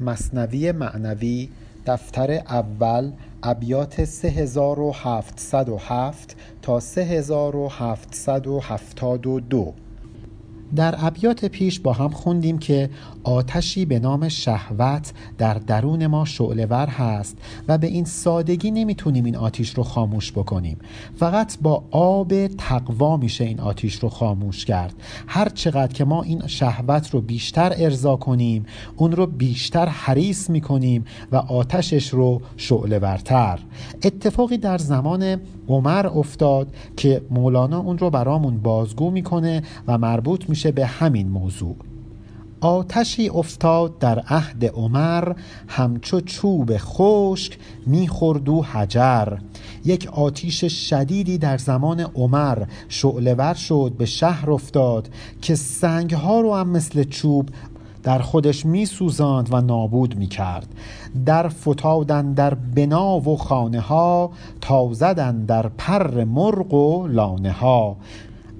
مصنوی معنوی دفتر اول ابیات 3707 تا 3772 در ابیات پیش با هم خوندیم که آتشی به نام شهوت در درون ما شعله ور هست و به این سادگی نمی‌تونیم این آتیش رو خاموش بکنیم. فقط با آب تقوا میشه این آتیش رو خاموش کرد. هر چقدر که ما این شهوت رو بیشتر ارضا کنیم اون رو بیشتر حریص می‌کنیم و آتشش رو شعله ورتر اتفاقی در زمان عمر افتاد که مولانا اون رو برامون بازگو می‌کنه و مربوط میشه به همین موضوع. آتشی افتاد در عهد عمر همچو چوب خشک می‌خورد و حجر. یک آتیش شدیدی در زمان عمر شعله شد به شهر افتاد که سنگ ها رو هم مثل چوب در خودش می سوزاند و نابود می کرد در فتادن در بنا و خانه ها تا زدن در پر مرغ و لانه ها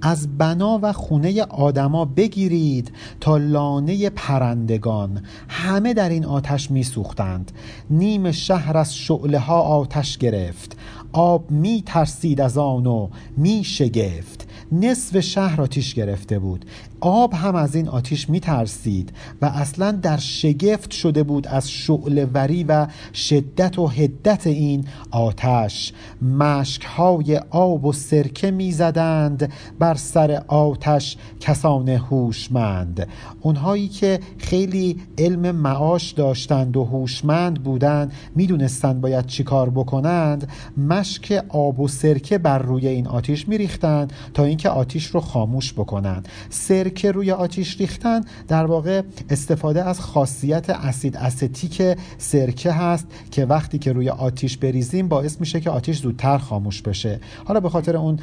از بنا و خونه آدما بگیرید تا لانه پرندگان. همه در این آتش می سوختند نیم شهر از شعله ها آتش گرفت. آب می ترسید از آن و می شگفت نصف شهر آتیش گرفته بود. آب هم از این آتیش می ترسید و اصلا در شگفت شده بود از شعلوری و شدت و هدت این آتش. مشک های آب و سرکه می زدند بر سر آتش کسان هوشمند. اونهایی که خیلی علم معاش داشتند و هوشمند بودند می‌دونستند باید چیکار بکنند مشک آب و سرکه بر روی این آتیش می ریختند تا اینکه آتیش رو خاموش بکنند. سرکه که روی آتیش ریختن در واقع استفاده از خاصیت اسید استیک سرکه هست که وقتی که روی آتیش بریزیم باعث میشه که آتیش زودتر خاموش بشه. حالا به خاطر اون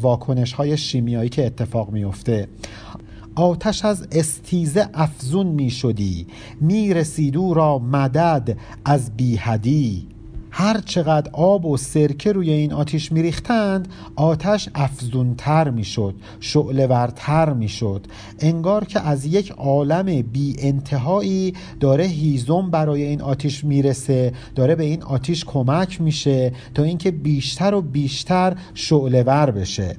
واکنش های شیمیایی که اتفاق میفته آتش از استیزه افزون می شدی می را مدد از بیهدی هر چقدر آب و سرکه روی این آتیش میریختند آتش افزونتر می‌شد شعلورتر می‌شد. انگار که از یک عالم بی انتهایی داره هیزم برای این آتیش می‌رسه داره به این آتیش کمک میشه تا اینکه بیشتر و بیشتر شعلور بشه.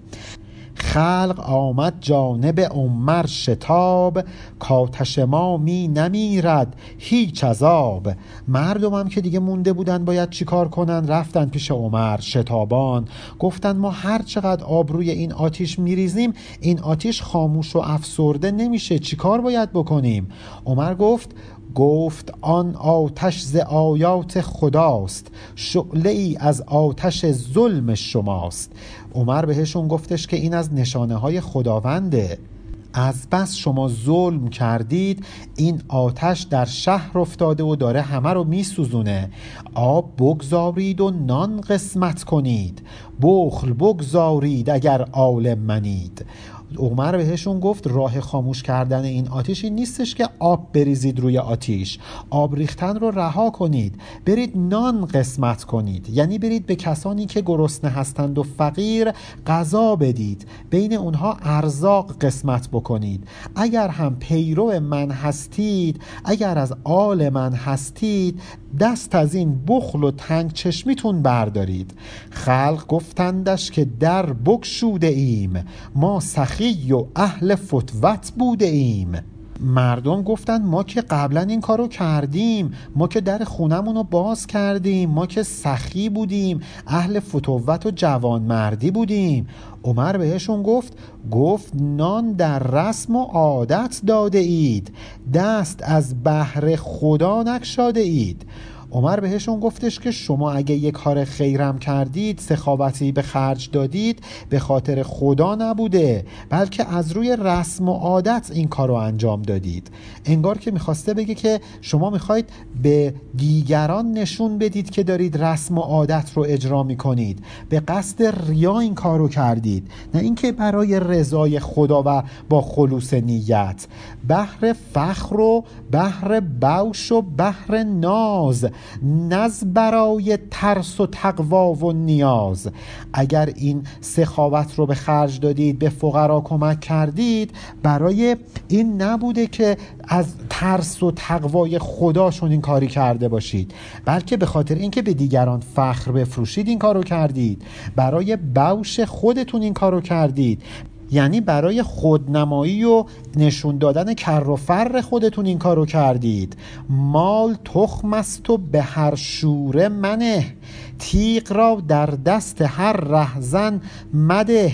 خلق آمد جانب عمر شتاب کاتش ما می نمیرد هیچ عذاب. مردمم که دیگه مونده بودن باید چیکار کنن؟ رفتن پیش عمر شتابان. گفتن ما هر چقدر آب روی این آتیش میریزیم این آتیش خاموش و افسرده نمیشه. چیکار باید بکنیم؟ عمر گفت گفت آن آتش ز آیات خداست شعله ای از آتش ظلم شماست. عمر بهشون گفتش که این از نشانه های خداونده. از بس شما ظلم کردید این آتش در شهر افتاده و داره همه رو میسوزونه. آب بگذارید و نان قسمت کنید. بخل بگذارید اگر عالم منید. عمر بهشون گفت راه خاموش کردن این آتیش این نیستش که آب بریزید روی آتیش. آب ریختن رو رها کنید. برید نان قسمت کنید. یعنی برید به کسانی که گرسنه هستند و فقیر غذا بدید. بین اونها ارزاق قسمت بکنید. اگر هم پیرو من هستید اگر از آل من هستید دست از این بخل و تنگ چشمیتون بردارید. خلق گفتندش که در بکشوده ایم. ما سخی و اهل فتوت بوده ایم. مردم گفتند ما که قبلا این کارو کردیم ما که در خونمون رو باز کردیم ما که سخی بودیم اهل فتوت و جوانمردی بودیم. عمر بهشون گفت گفت نان در رسم و عادت داده اید دست از بحر خدا نکشاده اید. عمر بهشون گفتش که شما اگه یک کار خیرم کردید سخاوتی به خرج دادید به خاطر خدا نبوده بلکه از روی رسم و عادت این کار رو انجام دادید. انگار که می‌خواسته بگه که شما می‌خواید به دیگران نشون بدید که دارید رسم و عادت رو اجرا می‌کنید. به قصد ریا این کار رو کردید. نه اینکه برای رضای خدا و با خلوص نیت. بحر فخر و بحر بوش و بحر ناز. نز برای ترس و تقوا و نیاز. اگر این سخاوت رو به خرج دادید به فقرا کمک کردید برای این نبوده که از ترس و تقوای خداشون این کاری کرده باشید بلکه به خاطر اینکه به دیگران فخر بفروشید این کارو کردید. برای بوش خودتون این کارو کردید. یعنی برای خودنمایی و نشون دادن کر و فر خودتون این کارو کردید. مال تخم است و به هر شوره منه. تیغ را در دست هر رهزن مده.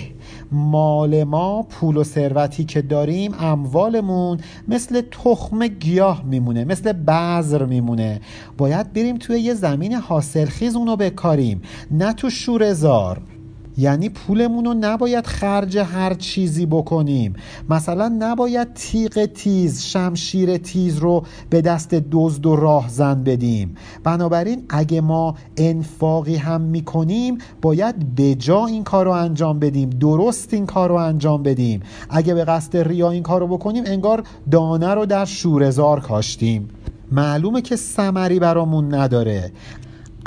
مال ما پول و ثروتی که داریم اموالمون مثل تخم گیاه میمونه مثل بذر میمونه. باید بریم توی یه زمین حاصلخیز اونو بکاریم. نه تو شورزار یعنی پولمون رو نباید خرج هر چیزی بکنیم. مثلا نباید تیغ تیز شمشیر تیز رو به دست دزد و راهزن بدیم. بنابراین اگه ما انفاقی هم می‌کنیم باید به جا این کار رو انجام بدیم. درست این کار رو انجام بدیم. اگه به قصد ریا این کار رو بکنیم انگار دانه رو در شورزار کاشتیم. معلومه که سمری برامون نداره.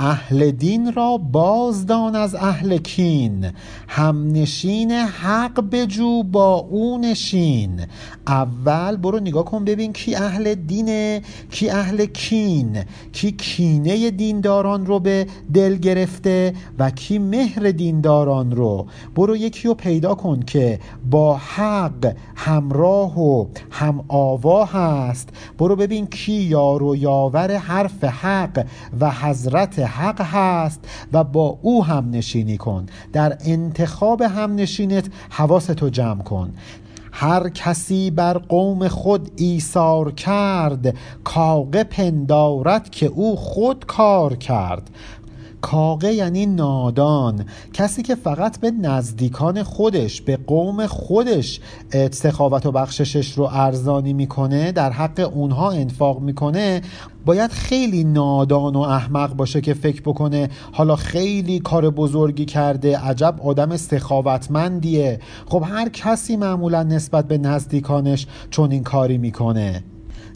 اهل دین را بازدان از اهل کین. همنشین حق بجو با او نشین. اول برو نگاه کن ببین کی اهل دینه کی اهل کین. کی کینه دینداران رو به دل گرفته و کی مهر دینداران رو. برو یکی رو پیدا کن که با حق همراه و هم آوا هست. برو ببین کی یار و یاور حرف حق و حضرت حق هست و با او هم نشینی کن. در انتخاب هم نشینت حواستو جمع کن. هر کسی بر قوم خود ایثار کرد کاغه پندارد که او خود کار کرد. کاقه یعنی نادان. کسی که فقط به نزدیکان خودش به قوم خودش سخاوت و بخششش رو ارزانی می‌کنه در حق اونها انفاق می‌کنه باید خیلی نادان و احمق باشه که فکر بکنه حالا خیلی کار بزرگی کرده عجب آدم سخاوتمندیه. خب هر کسی معمولا نسبت به نزدیکانش چون این کاری می‌کنه.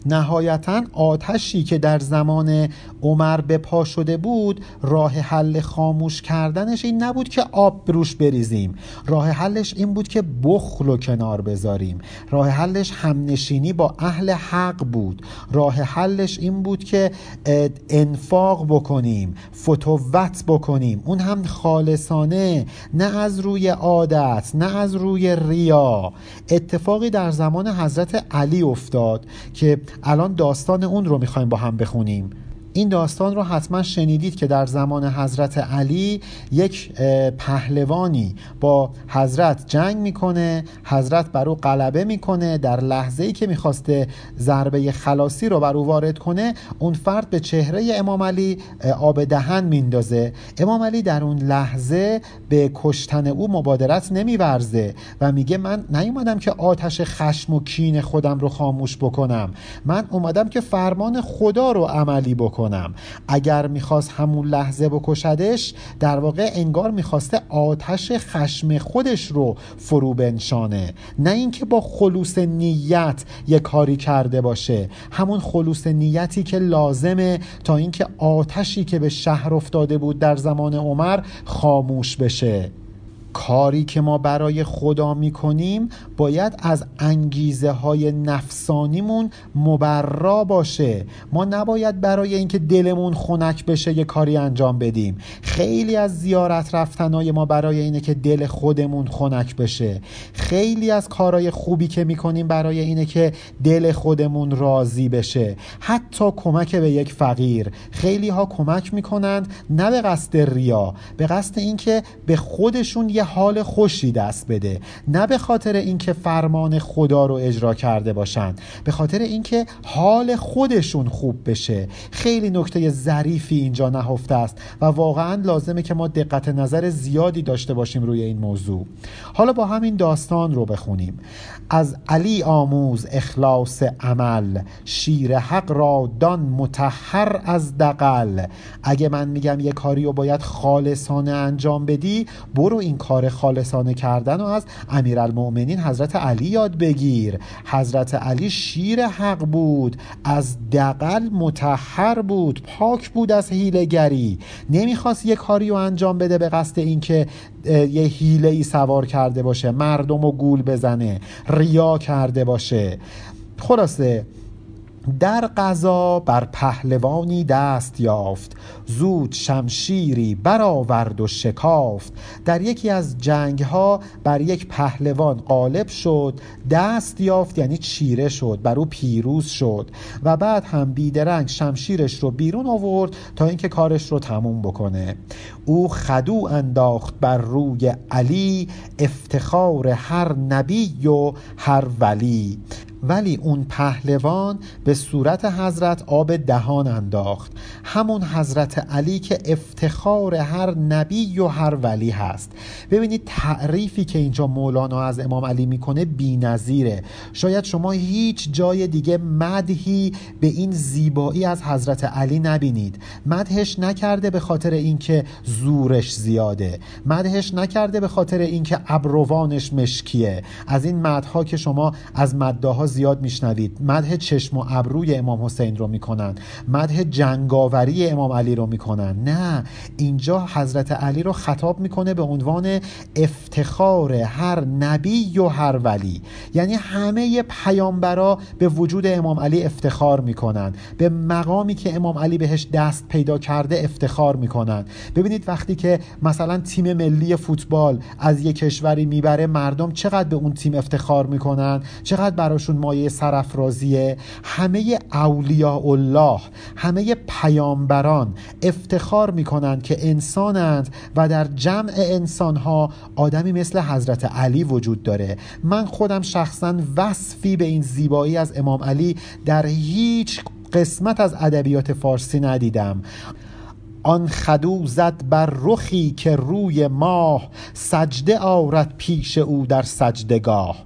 نهایتا آتشی که در زمان عمر به پا شده بود راه حل خاموش کردنش این نبود که آب روش بریزیم. راه حلش این بود که بخل و کنار بذاریم. راه حلش همنشینی با اهل حق بود. راه حلش این بود که انفاق بکنیم فتوت بکنیم. اون هم خالصانه نه از روی عادت نه از روی ریا. اتفاقی در زمان حضرت علی افتاد که الان داستان اون رو می‌خوایم با هم بخونیم. این داستان رو حتما شنیدید که در زمان حضرت علی یک پهلوانی با حضرت جنگ می‌کنه حضرت بر او غلبه می‌کنه در لحظه ای که می‌خواسته ضربه خلاصی رو بر او وارد کنه اون فرد به چهره امام علی آب دهن میندازه. امام علی در اون لحظه به کشتن او مبادرت نمیورزه و میگه من نیومدم که آتش خشم و کین خودم رو خاموش بکنم. من اومدم که فرمان خدا رو عملی بکنم. کنم اگر می‌خواست همون لحظه بکشدش در واقع انگار می‌خواسته آتش خشم خودش رو فرو بنشانه. نه اینکه با خلوص نیت یه کاری کرده باشه. همون خلوص نیتی که لازمه تا اینکه آتشی که به شهر افتاده بود در زمان عمر خاموش بشه. کاری که ما برای خدا می‌کنیم باید از انگیزه های نفسانیمون مبرا باشه. ما نباید برای اینکه دلمون خنک بشه یه کاری انجام بدیم. خیلی از زیارت رفتنهای ما برای اینه که دل خودمون خنک بشه. خیلی از کارهای خوبی که می‌کنیم برای اینه که دل خودمون راضی بشه. حتی کمک به یک فقیر. خیلی ها کمک می‌کنند نه به قصد ریا به قصد اینکه به خودشون یه حال خوشی دست بده. نه به خاطر اینکه فرمان خدا رو اجرا کرده باشن به خاطر اینکه حال خودشون خوب بشه. خیلی نکته ظریفی اینجا نهفته است و واقعا لازمه که ما دقت نظر زیادی داشته باشیم روی این موضوع. حالا با همین داستان رو بخونیم. از علی آموز اخلاص عمل. شیر حق را دان متحر از دقل اگه من میگم یه کاری رو باید خالصانه انجام بدی برو این کار خالصانه کردن و از امیرالمؤمنین حضرت علی یاد بگیر. حضرت علی شیر حق بود. از دقل متحر بود. پاک بود از هیلگری نمی‌خواست یه کاری رو انجام بده به قصد اینکه یه هیله ای سوار کرده باشه مردم و گول بزنه ریا کرده باشه. خلاصه در قضا بر پهلوانی دست یافت زود شمشیری برآورد و شکافت. در یکی از جنگ ها بر یک پهلوان غالب شد دست یافت یعنی چیره شد بر او پیروز شد و بعد هم بیدرنگ شمشیرش رو بیرون آورد تا اینکه کارش رو تموم بکنه. او خدو انداخت بر روی علی افتخار هر نبی و هر ولی. ولی اون پهلوان به صورت حضرت آب دهان انداخت. همون حضرت علی که افتخار هر نبی و هر ولی هست. ببینید تعریفی که اینجا مولانا از امام علی می‌کنه نظیره شاید شما هیچ جای دیگه مدهی به این زیبایی از حضرت علی نبینید. مدهش نکرده به خاطر اینکه زورش زیاده. مدهش نکرده به خاطر اینکه ابروانش مشکیه. از این مدها که شما از مدها زیاد میشنوید. مدح چشم و ابروی امام حسین رو می‌کنن. مدح جنگاوری امام علی رو می‌کنن. نه اینجا حضرت علی رو خطاب می‌کنه به عنوان افتخار هر نبی و هر ولی. یعنی همه پیامبرا به وجود امام علی افتخار می‌کنن. به مقامی که امام علی بهش دست پیدا کرده افتخار می‌کنن. ببینید وقتی که مثلا تیم ملی فوتبال از یک کشوری می‌بره مردم چقدر به اون تیم افتخار می‌کنن؟ چقدر براشون مایه سرفرازیه همه اولیاء الله همه پیامبران افتخار می‌کنند که انسانند و در جمع انسانها آدمی مثل حضرت علی وجود داره. من خودم شخصا وصفی به این زیبایی از امام علی در هیچ قسمت از ادبیات فارسی ندیدم. آن خدو زد بر رخی که روی ماه سجده آرد پیش او در سجدگاه.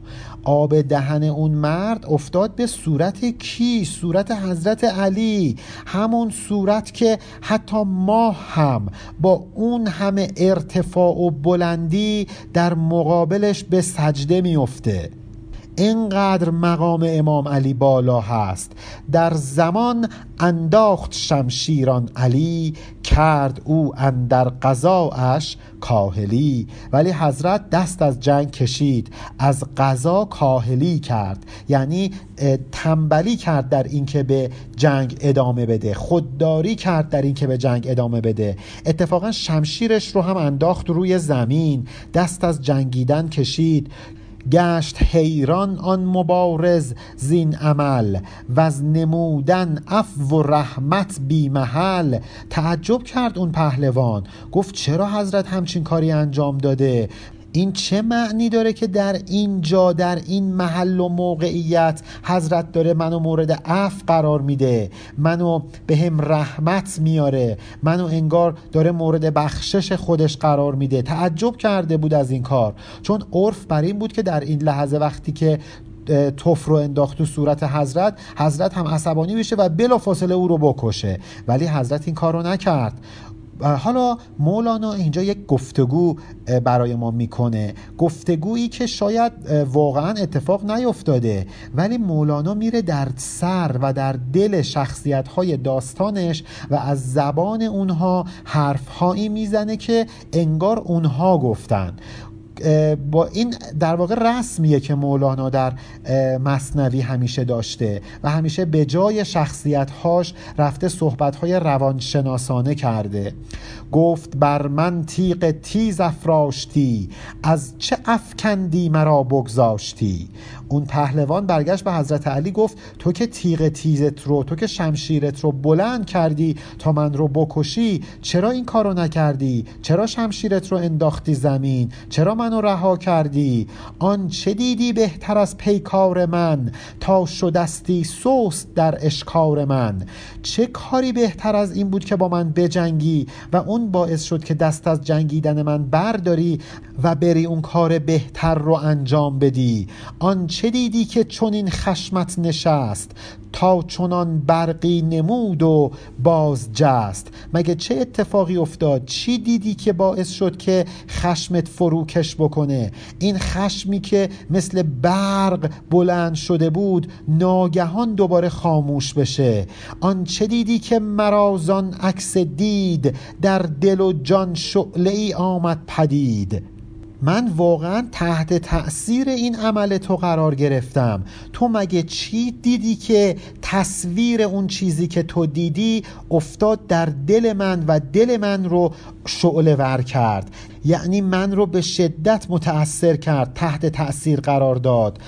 آب دهن اون مرد افتاد به صورت کی؟ صورت حضرت علی. همون صورت که حتی ماه هم با اون همه ارتفاع و بلندی در مقابلش به سجده میفته اینقدر مقام امام علی بالا هست. در زمان انداخت شمشیران علی کرد او اندر قضاش کاهلی. ولی حضرت دست از جنگ کشید از قضا کاهلی کرد. یعنی تنبلی کرد در اینکه به جنگ ادامه بده. خودداری کرد در اینکه به جنگ ادامه بده. اتفاقا شمشیرش رو هم انداخت روی زمین. دست از جنگیدن کشید. گشت حیران آن مبارز زین عمل و از نمودن عفو و رحمت بی محل. تعجب کرد اون پهلوان گفت چرا حضرت همچین کاری انجام داده؟ این چه معنی داره که در اینجا در این محل و موقعیت حضرت داره منو مورد عفو قرار میده؟ منو به هم رحمت میاره؟ منو انگار داره مورد بخشش خودش قرار میده؟ تعجب کرده بود از این کار. چون عرف بر این بود که در این لحظه وقتی که توف رو انداخت تو صورت حضرت حضرت هم عصبانی بشه و بلا فاصله او رو بکشه. ولی حضرت این کار رو نکرد. حالا مولانا اینجا یک گفتگو برای ما می‌کنه. گفتگویی که شاید واقعا اتفاق نیفتاده ولی مولانا میره در سر و در دل شخصیت های داستانش و از زبان اونها حرفهایی می‌زنه که انگار اونها گفتن. با این در واقع رسمیه که مولانا در مصنوی همیشه داشته و همیشه به جای شخصیت هاش رفته صحبت های روانشناسانه کرده. گفت بر من تیغ تیز افراشتی از چه افکندی مرا بگذاشتی؟ اون پهلوان برگشت به حضرت علی گفت تو که تیغ تیزت رو تو که شمشیرت رو بلند کردی تا من رو بکشی چرا این کارو نکردی؟ چرا شمشیرت رو انداختی زمین؟ چرا منو رها کردی. آن چه دیدی بهتر از پیکار من؟ تا شدستی سوست در اشکار من. چه کاری بهتر از این بود که با من بجنگی و اون باعث شد که دست از جنگیدن من برداری و بری اون کار بهتر رو انجام بدی؟ آن چه دیدی که این خشمت نشست؟ تا چنان برقی نمود و باز جست مگه چه اتفاقی افتاد؟ چی دیدی که باعث شد که خشمت فروکش بکنه؟ این خشمی که مثل برق بلند شده بود ناگهان دوباره خاموش بشه. آن چه دیدی که مرازان عکس دید؟ در دل و جان شعله ای آمد پدید. من واقعا تحت تأثیر این عمل تو قرار گرفتم. تو مگه چی دیدی که تصویر اون چیزی که تو دیدی افتاد در دل من و دل من رو شعله ور کرد؟ یعنی من رو به شدت متأثر کرد تحت تأثیر قرار داد.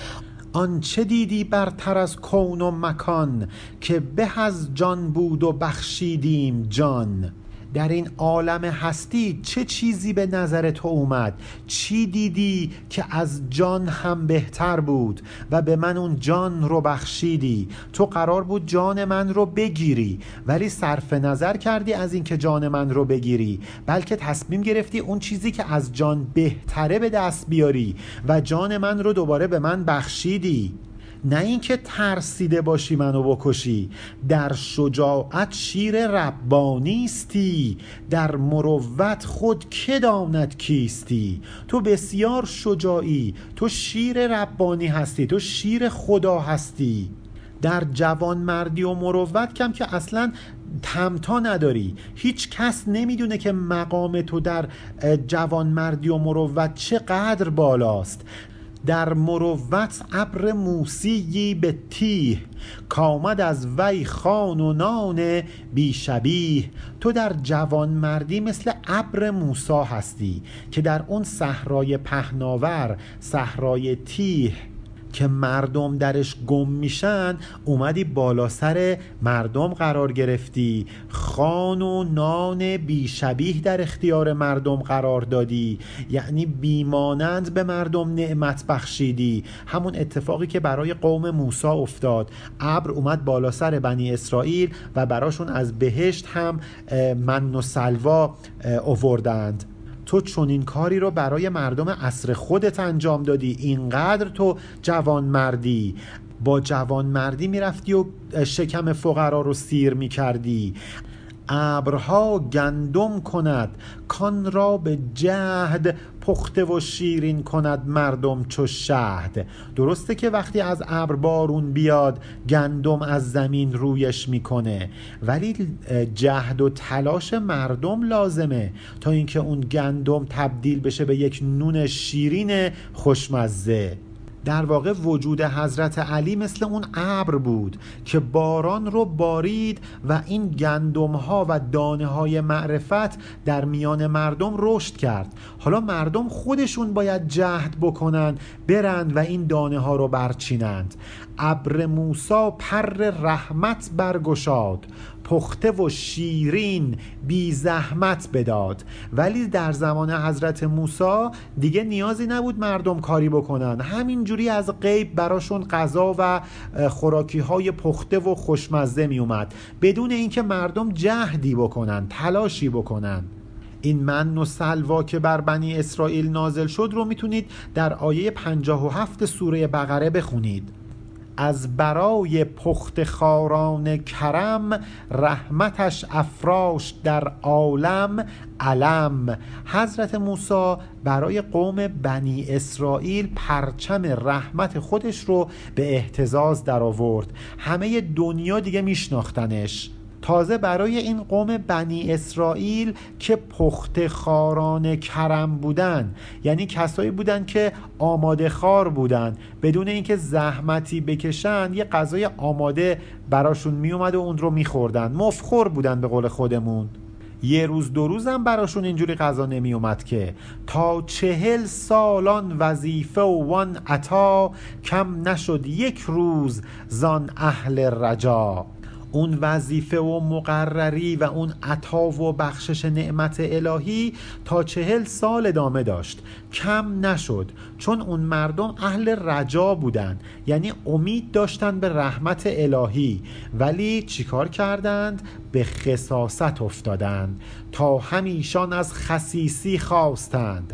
آنچه دیدی برتر از کون و مکان که به از جان بود و بخشیدیم جان. در این عالم هستی چه چیزی به نظر تو اومد؟ چی دیدی که از جان هم بهتر بود و به من اون جان رو بخشیدی؟ تو قرار بود جان من رو بگیری ولی صرف نظر کردی از اینکه جان من رو بگیری بلکه تصمیم گرفتی اون چیزی که از جان بهتره به دست بیاری و جان من رو دوباره به من بخشیدی. نه اینکه ترسیده باشی منو بکشی. در شجاعت شیر ربانیستی در مروت خود که داند کیستی. تو بسیار شجاعی. تو شیر ربانی هستی. تو شیر خدا هستی. در جوان مردی و مروت کم که اصلا تمتا نداری. هیچ کس نمی‌دونه که مقام تو در جوان مردی و مروت چقدر بالاست. در مروت ابر موسیی به تیه کامد از وی خان و نان بیشبیه تو در جوان مردی مثل ابر موسا هستی که در اون صحرای پهناور صحرای تیه. که مردم درش گم میشن اومدی بالا سر مردم قرار گرفتی. خان و نان بیشبیه در اختیار مردم قرار دادی. یعنی بیمانند به مردم نعمت بخشیدی. همون اتفاقی که برای قوم موسا افتاد. ابر اومد بالا سر بنی اسرائیل و براشون از بهشت هم من و سلوا اووردند. تو چنین کاری رو برای مردم عصر خودت انجام دادی. اینقدر تو جوان مردی با جوان مردی می‌رفتی و شکم فقرا رو سیر می‌کردی. ابرها گندم کند کان را به جهد پخته و شیرین کند مردم چو شهد. درسته که وقتی از ابر بارون بیاد گندم از زمین رویش می‌کنه. ولی جهد و تلاش مردم لازمه. تا اینکه اون گندم تبدیل بشه به یک نون شیرین خوشمزه. در واقع وجود حضرت علی مثل اون ابر بود که باران رو بارید و این گندم ها و دانه های معرفت در میان مردم رشد کرد. حالا مردم خودشون باید جهد بکنن برند و این دانه ها رو برچینند. ابر موسا پر رحمت برگشاد پخته و شیرین بی زحمت بداد. ولی در زمان حضرت موسی دیگه نیازی نبود مردم کاری بکنن. همینجوری از غیب براشون غذا و خوراکی های پخته و خوشمزه می اومد بدون اینکه مردم جهدی بکنن تلاشی بکنن. این من و سلوا که بر بنی اسرائیل نازل شد رو می‌تونید در آیه 57 سوره بقره بخونید. از برای پخت خاران کرم رحمتش افراش در عالم علم. حضرت موسی برای قوم بنی اسرائیل پرچم رحمت خودش رو به احتزاز در آورد همه دنیا دیگه میشناختنش. تازه برای این قوم بنی اسرائیل که پخت خاران کرم بودن. یعنی کسایی بودن که آماده خار بودن. بدون اینکه زحمتی بکشن یه غذای آماده براشون میومد و اون رو میخوردن. مفخور بودن به قول خودمون. یه روز دو روزم براشون اینجوری غذا نمی اومد که. تا چهل سالان وظیفه و وان عطا کم نشد یک روز زان اهل رجا. اون وظیفه و مقرری و اون عطا و بخشش نعمت الهی تا چهل سال ادامه داشت. کم نشد چون اون مردم اهل رجا بودن یعنی امید داشتن به رحمت الهی. ولی چیکار کردند؟ به خصاست افتادند. تا همیشان از خصیصی خواستند.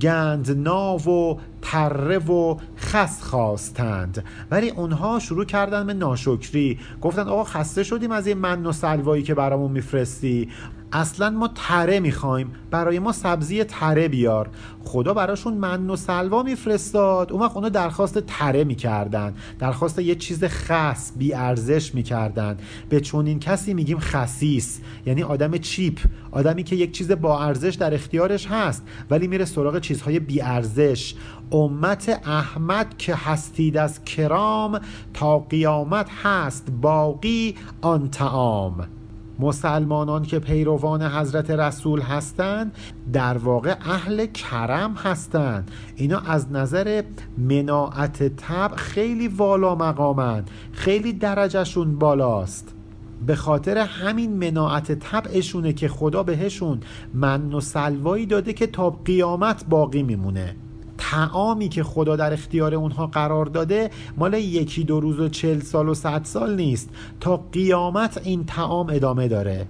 گندنا و تره و خس خواستند. ولی اونها شروع کردن به ناشکری. گفتن آقا خسته شدیم از این من و سلوایی که برامون میفرستی. اصلا ما تره می‌خوایم. برای ما سبزی تره بیار. خدا براشون من و سلوا میفرستاد. اون وقت اونا درخواست تره می‌کردن. درخواست یه چیز خاص بی ارزش می‌کردن. به چون این کسی میگیم خسیس. یعنی آدم چیپ. آدمی که یک چیز با ارزش در اختیارش هست ولی میره سراغ چیزهای بی ارزش. امت احمد که هستید از کرام تا قیامت هست باقی آن تعام مسلمانان که پیروان حضرت رسول هستند در واقع اهل کرم هستند. اینا از نظر مناعت تب خیلی والا مقامند. خیلی درجهشون بالاست. به خاطر همین مناعت طبعشونه که خدا بهشون من و سلوایی داده که تا قیامت باقی میمونه. تعامی که خدا در اختیار اونها قرار داده مال یکی دو روز و چل سال و صد سال نیست. تا قیامت این تعام ادامه داره.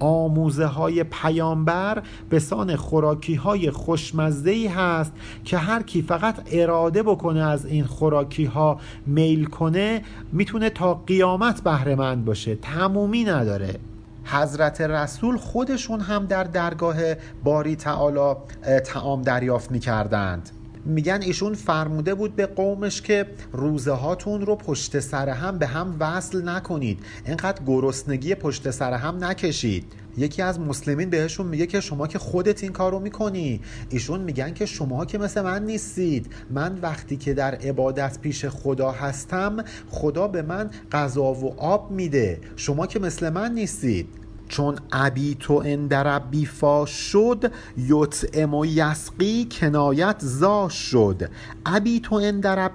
آموزه های پیامبر به سان خوراکی های خوشمزه هست که هر کی فقط اراده بکنه از این خوراکی ها میل کنه می‌تونه تا قیامت بهرهمند باشه. تمومی نداره. حضرت رسول خودشون هم در درگاه باری تعالی تعام دریافت می‌کردند. میگن ایشون فرموده بود به قومش که روزه هاتون رو پشت سر هم به هم وصل نکنید. اینقدر گرسنگی پشت سر هم نکشید. یکی از مسلمین بهشون میگه که شما که خودت این کارو می‌کنی. ایشون میگن که شما که مثل من نیستید. من وقتی که در عبادت پیش خدا هستم خدا به من غذا و آب میده. شما که مثل من نیستید. چون ابی تو اندر فا شد یطعم و یسقی کنایت زا شد. ابی تو اندر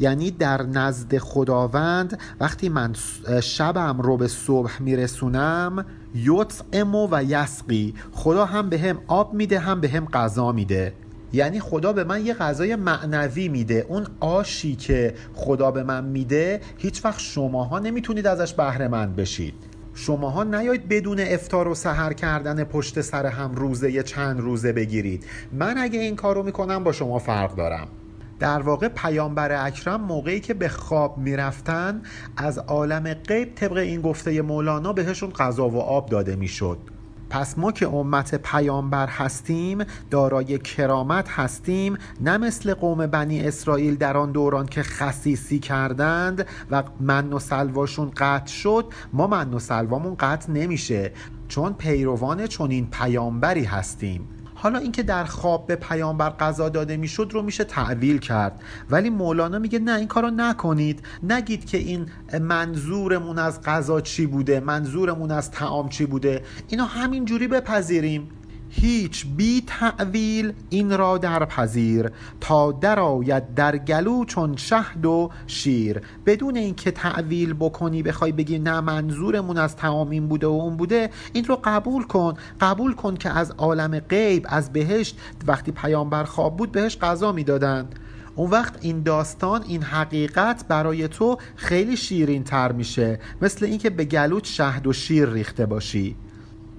یعنی در نزد خداوند. وقتی من شبم رو به صبح میرسونم یطعم و یسقی. خدا هم به هم آب میده هم به هم غذا میده. یعنی خدا به من یه غذای معنوی میده. اون آشی که خدا به من میده هیچ وقت شماها نمی‌تونید ازش بهره مند بشید. شماها نیاید بدون افتار و سحر کردن پشت سر هم روزه یه چند روزه بگیرید. من اگه این کارو می‌کنم با شما فرق دارم. در واقع پیامبر اکرم موقعی که به خواب می‌رفتن از عالم غیب طبق این گفته مولانا بهشون غذا و آب داده می‌شد. پس ما که امت پیامبر هستیم دارای کرامت هستیم نه مثل قوم بنی اسرائیل در آن دوران که خصیصی کردند و من و سلواشون قطع شد ما من و سلوامون قطع نمیشه. چون پیروان چنین پیامبری هستیم. حالا اینکه در خواب به پیامبر قضا داده می‌شد رو میشه تعویل کرد. ولی مولانا میگه نه این کارو نکنید. نگید که این منظورمون از قضا چی بوده منظورمون از تعام چی بوده. اینو همین جوری بپذیریم. هیچ بی تعویل این را در پذیر تا درآید در گلو چون شهد و شیر. بدون اینکه تعویل بکنی بخوای بگی نه منظورمون از تمام بوده و اون بوده این رو قبول کن. قبول کن که از عالم غیب از بهشت وقتی پیامبر خواب بود بهش غذا می‌دادند اون وقت این داستان این حقیقت برای تو خیلی شیرین تر میشه. مثل اینکه به گلوت شهد و شیر ریخته باشی.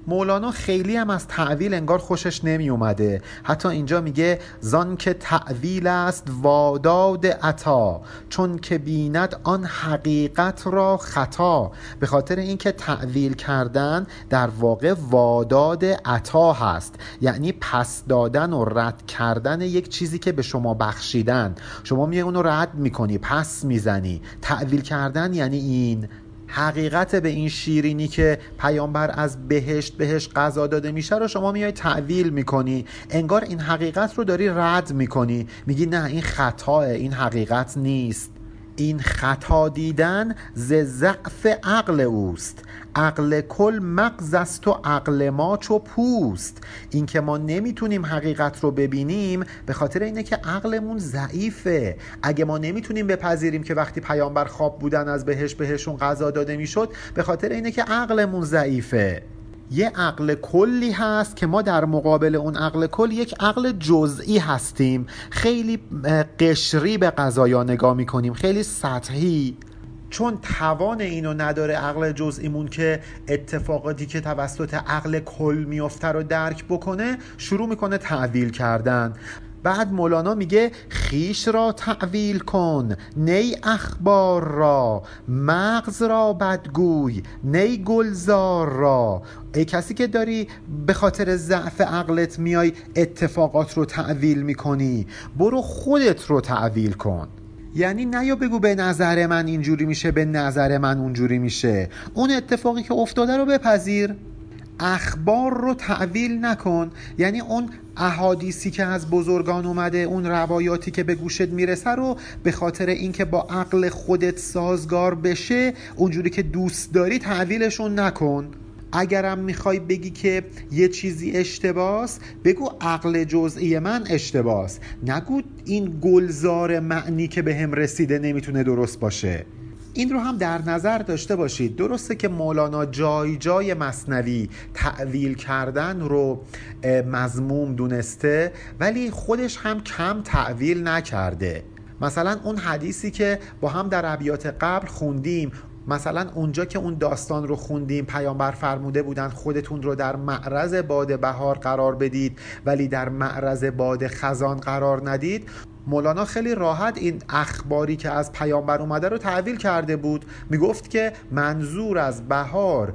مولانا خیلی هم از تعویل انگار خوشش نمی اومده حتی اینجا میگه زان که تعویل است واداد عطا چون که بیند آن حقیقت را خطا. به خاطر اینکه تعویل کردن در واقع واداد عطا هست. یعنی پس دادن و رد کردن یک چیزی که به شما بخشیدن. شما میگه اونو رد می‌کنی پس می‌زنی. تعویل کردن یعنی این. حقیقت به این شیرینی که پیامبر از بهشت بهش قضا داده میشه رو شما میای تعویل می‌کنی. انگار این حقیقت رو داری رد می‌کنی. میگی نه این خطاه این حقیقت نیست. این خطا دیدن ز ضعف عقل اوست. عقل کل مغز است و عقل ما چو پوست. اینکه ما نمی‌تونیم حقیقت رو ببینیم به خاطر اینه که عقلمون ضعیفه. اگه ما نمی‌تونیم بپذیریم که وقتی پیامبر خواب بودن از بهش بهشون غذا داده می‌شد به خاطر اینه که عقلمون ضعیفه. یه عقل کلی هست که ما در مقابل اون عقل کل یک عقل جزئی هستیم. خیلی قشری به قضایا نگاه می‌کنیم. خیلی سطحی. چون توان اینو نداره عقل جزئیمون که اتفاقاتی که توسط عقل کل میفته رو درک بکنه شروع می‌کنه تعویل کردن. بعد مولانا میگه خیش را تعویل کن نی اخبار را مغز را بدگوی نی گلزار را. ای کسی که داری به خاطر ضعف عقلت میای اتفاقات رو تعویل می‌کنی. برو خودت رو تعویل کن. یعنی نیا بگو به نظر من اینجوری میشه به نظر من اونجوری میشه. اون اتفاقی که افتاده رو بپذیر. اخبار رو تعویل نکن. یعنی اون احادیثی که از بزرگان اومده اون روایاتی که به گوشت می‌رسه رو به خاطر اینکه با عقل خودت سازگار بشه اونجوری که دوست داری تعویلشون نکن. اگرم می‌خوای بگی که یه چیزی اشتباس بگو عقل جزئی من اشتباس. نگو این گلزار معنی که به هم رسیده نمی‌تونه درست باشه. این رو هم در نظر داشته باشید. درسته که مولانا جای جای مصنوی تعویل کردن رو مضموم دونسته ولی خودش هم کم تعویل نکرده. مثلا اون حدیثی که با هم در ابیات قبل خوندیم مثلا اونجا که اون داستان رو خوندیم پیامبر فرموده بودن خودتون رو در معرض باد بهار قرار بدید ولی در معرض باد خزان قرار ندید. مولانا خیلی راحت این اخباری که از پیامبر اومده رو تحویل کرده بود. می‌گفت که منظور از بهار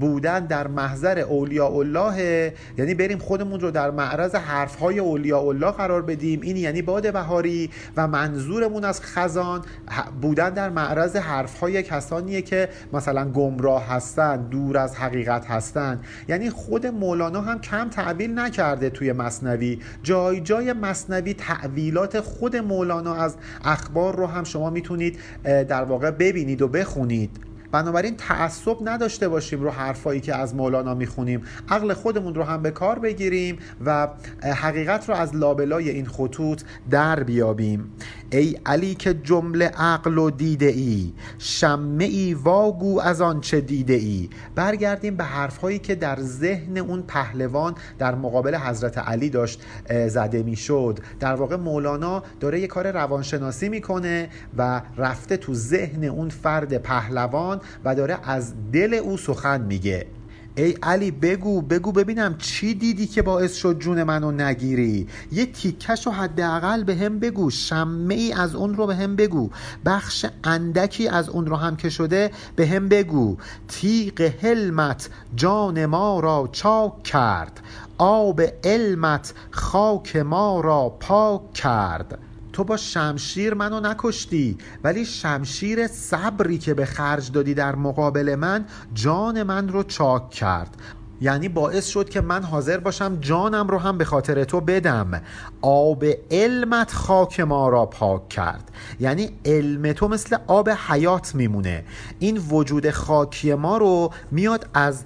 بودن در محضر اولیاء الله یعنی بریم خودمون رو در معرض حرفهای اولیاء الله قرار بدیم. این یعنی باد بهاری و منظورمون از خزان بودن در معرض حرفهای کسانیه که مثلا گمراه هستن دور از حقیقت هستن. یعنی خود مولانا هم کم تعویل نکرده توی مصنوی. جای جای مصنوی تعویل خود مولانا از اخبار رو هم شما می‌تونید در واقع ببینید و بخونید. بنابراین تعصب نداشته باشیم رو حرفایی که از مولانا می‌خونیم. عقل خودمون رو هم به کار بگیریم و حقیقت رو از لابلای این خطوط در بیابیم. ای علی که جمله عقل و دیده ای شمه ای واگو از آنچه دیده ای. برگردیم به حرفهایی که در ذهن اون پهلوان در مقابل حضرت علی داشت زده می‌شد. در واقع مولانا داره یه کار روانشناسی می‌کنه و رفته تو ذهن اون فرد پهلوان و داره از دل او سخن میگه. ای علی بگو بگو ببینم چی دیدی که باعث شد جون منو نگیری؟ یه تیکش و حداقل به هم بگو شمه ای از اون رو به هم بگو. بخش اندکی از اون رو هم که شده به هم بگو. تیغ حلمت جان ما را چاک کرد آب علمت خاک ما را پاک کرد. تو با شمشیر منو نکشتی ولی شمشیر صبری که به خرج دادی در مقابل من جان من رو چاک کرد. یعنی باعث شد که من حاضر باشم جانم رو هم به خاطر تو بدم. آب علمت خاک ما را پاک کرد. یعنی علم تو مثل آب حیات میمونه. این وجود خاکی ما رو میاد از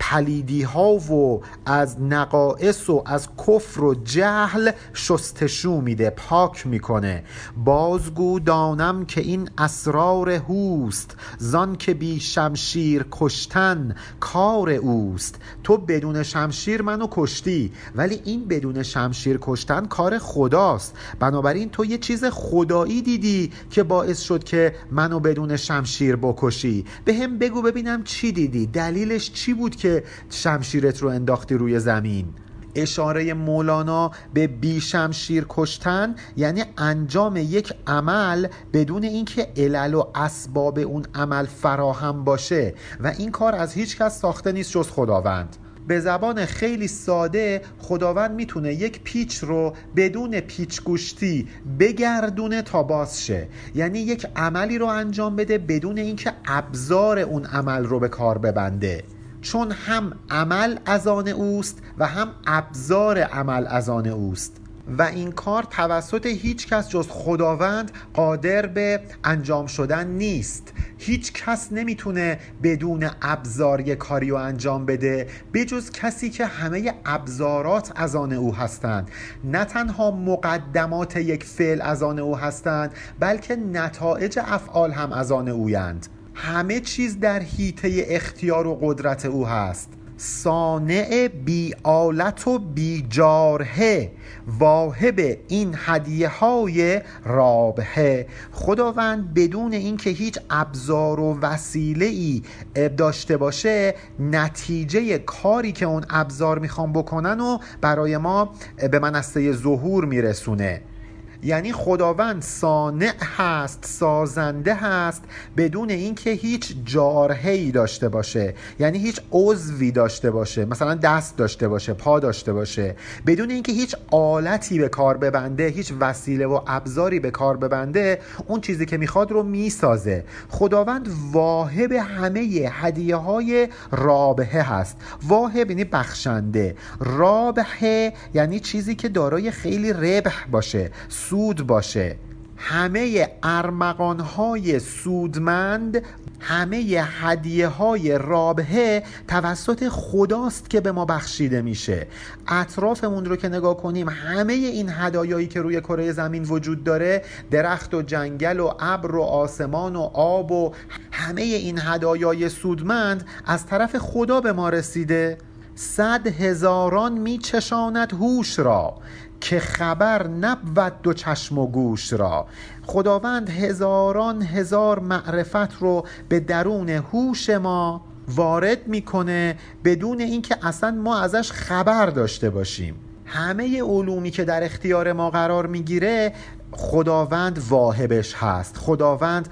پلیدی ها و از نقائص و از کفر و جهل شستشو میده پاک می‌کنه. بازگو دانم که این اسرار هوست زان که بی شمشیر کشتن کار اوست. تو بدون شمشیر منو کشتی ولی این بدون شمشیر کشتن کار خداست. بنابراین تو یه چیز خدایی دیدی که باعث شد که منو بدون شمشیر بکشی. به هم بگو ببینم چی دیدی. دلیلش چی بود که شمشیرت رو انداختی روی زمین. اشاره مولانا به بی شمشیر کشتن یعنی انجام یک عمل بدون اینکه علل و اسباب اون عمل فراهم باشه. و این کار از هیچ کس ساخته نیست جز خداوند. به زبان خیلی ساده خداوند می‌تونه یک پیچ رو بدون پیچ گوشتی بگردونه تا باز شه. یعنی یک عملی رو انجام بده بدون اینکه ابزار اون عمل رو به کار ببنده. چون هم عمل از آن اوست و هم ابزار عمل از آن اوست. و این کار توسط هیچ کس جز خداوند قادر به انجام شدن نیست. هیچ کس نمی‌تونه بدون ابزار یک کاری رو انجام بده بجز کسی که همه ابزارات از آن او هستند. نه تنها مقدمات یک فعل از آن او هستند بلکه نتایج افعال هم از آن اویند. همه چیز در حیطه اختیار و قدرت او هست. صانع بی آلت و بی جارهه واهب این هدیه های رابحه. خداوند بدون اینکه هیچ ابزار و وسیله ای داشته باشه نتیجه کاری که اون ابزار می‌خوام بکنن و برای ما به منصه ظهور میرسونه. یعنی خداوند صانع هست سازنده هست بدون اینکه هیچ جارهی داشته باشه. یعنی هیچ عضوی داشته باشه. مثلا دست داشته باشه پا داشته باشه. بدون اینکه هیچ آلتی به کار ببنده هیچ وسیله و ابزاری به کار ببنده اون چیزی که می‌خواد رو می‌سازه. خداوند واهب همه هدیه های رابحه هست. واهب یعنی بخشنده. رابحه یعنی چیزی که دارای خیلی ربح باشه. سود باشه. همه ارمغان های سودمند همه هدیه های رابحه توسط خداست که به ما بخشیده میشه. اطرافمون رو که نگاه کنیم همه این هدایایی که روی کره زمین وجود داره درخت و جنگل و ابر و آسمان و آب و همه این هدایای سودمند از طرف خدا به ما رسیده. صد هزاران میچشاند هوش را. که خبر نبود دو چشم و گوش را. خداوند هزاران هزار معرفت رو به درون هوش ما وارد می‌کنه بدون اینکه اصلا ما ازش خبر داشته باشیم. همه علومی که در اختیار ما قرار می‌گیره خداوند واهبش هست. خداوند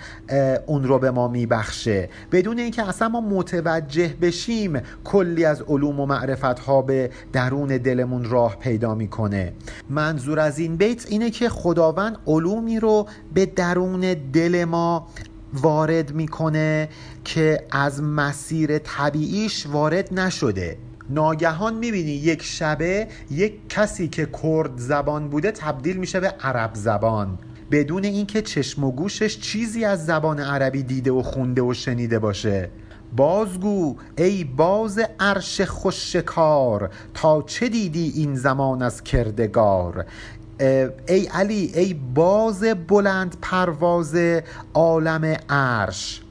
اون رو به ما میبخشه. بدون اینکه اصلا ما متوجه بشیم کلی از علوم و معرفت ها به درون دلمون راه پیدا می‌کنه. منظور از این بیت اینه که خداوند علومی رو به درون دل ما وارد می‌کنه که از مسیر طبیعیش وارد نشده. ناگهان می‌بینی یک شبه یک کسی که کرد زبان بوده تبدیل میشه به عرب زبان. بدون اینکه چشم و گوشش چیزی از زبان عربی دیده و خونده و شنیده باشه. بازگو ای باز عرش خوشکار تا چه دیدی این زمان از کردگار؟ ای علی ای باز بلند پرواز عالم عرش.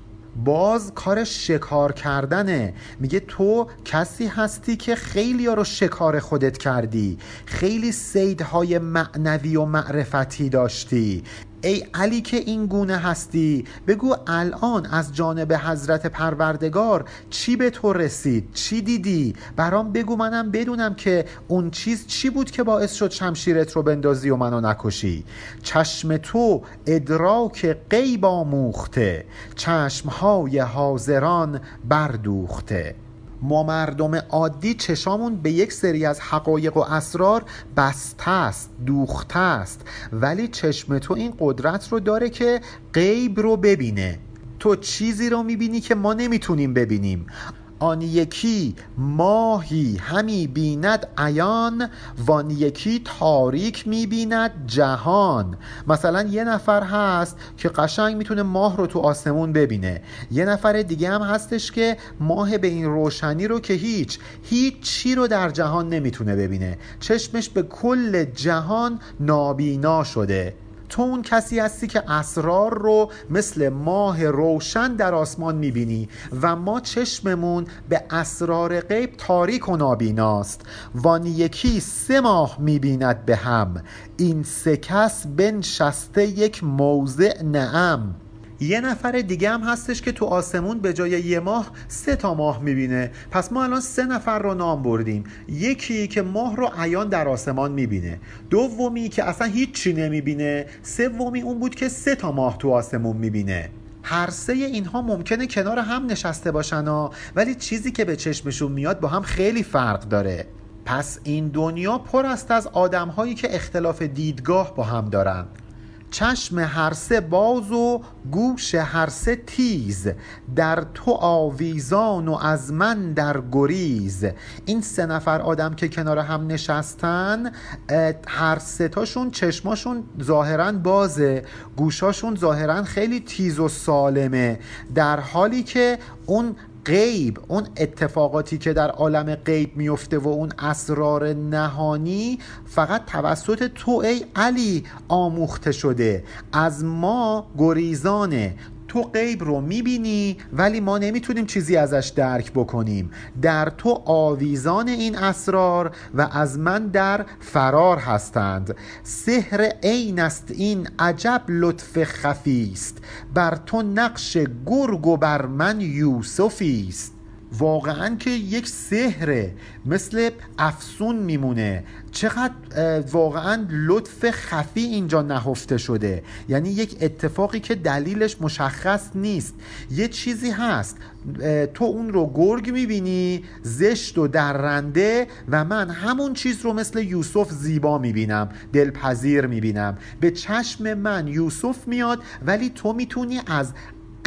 باز کار شکار کردنه. میگه تو کسی هستی که خیلی رو شکار خودت کردی. خیلی سیدهای معنوی و معرفتی داشتی. ای علی که این گونه هستی بگو الان از جانب حضرت پروردگار چی به تو رسید؟ چی دیدی؟ برام بگو منم بدونم که اون چیز چی بود که باعث شد شمشیرت رو بندازی و منو نکشی. چشم تو ادراک غیب آموخته چشمهای حاضران بردوخته. ما مردم عادی چشامون به یک سری از حقایق و اسرار بسته است دوخته است. ولی چشم تو این قدرت رو داره که غیب رو ببینه. تو چیزی رو می‌بینی که ما نمی‌تونیم ببینیم. آن یکی ماهی همی بیند عیان وان یکی تاریک می‌بیند جهان. مثلا یه نفر هست که قشنگ می‌تونه ماه رو تو آسمون ببینه. یه نفر دیگه هم هستش که ماه به این روشنی رو که هیچ هیچ چی رو در جهان نمی‌تونه ببینه. چشمش به کل جهان نابینا شده. تو اون کسی هستی که اسرار رو مثل ماه روشن در آسمان می‌بینی و ما چشممون به اسرار غیب تاریک و نابیناست. وان یکی سه ماه می‌بیند به هم. این سه کس بنشسته یک موضع نعم. یه نفر دیگه هم هستش که تو آسمون به جای یه ماه سه تا ماه می‌بینه. پس ما الان سه نفر رو نام بردیم. یکی که ماه رو عیان در آسمان می‌بینه. دومی که اصلا هیچی نمی‌بینه. سومی اون بود که سه تا ماه تو آسمون می‌بینه. هر سه اینها ممکنه کنار هم نشسته باشن ولی چیزی که به چشمشون میاد با هم خیلی فرق داره. پس این دنیا پر است از آدم هایی که اختلاف دیدگاه با هم دارن. چشم هر سه باز و گوش هر سه تیز. در تو آویزان و از من در گریز. این سه نفر آدم که کنار هم نشستن هر سه تاشون چشماشون ظاهرا بازه. گوشاشون ظاهرا خیلی تیز و سالمه. در حالی که اون غیب اون اتفاقاتی که در عالم غیب میفته و اون اسرار نهانی فقط توسط تو ای علی آموخته شده. از ما گریزانه. تو غیب رو می‌بینی ولی ما نمی‌تونیم چیزی ازش درک بکنیم. در تو آویزان این اسرار و از من در فرار هستند. سحر عین است این عجب لطف خفی است. بر تو نقش گرگ و بر من یوسفی است. واقعا که یک سحره مثل افسون میمونه. چقدر واقعا لطف خفی اینجا نهفته شده. یعنی یک اتفاقی که دلیلش مشخص نیست. یه چیزی هست. تو اون رو گرگ می‌بینی زشت و درنده و من همون چیز رو مثل یوسف زیبا می‌بینم دلپذیر می‌بینم. به چشم من یوسف میاد ولی تو می‌تونی از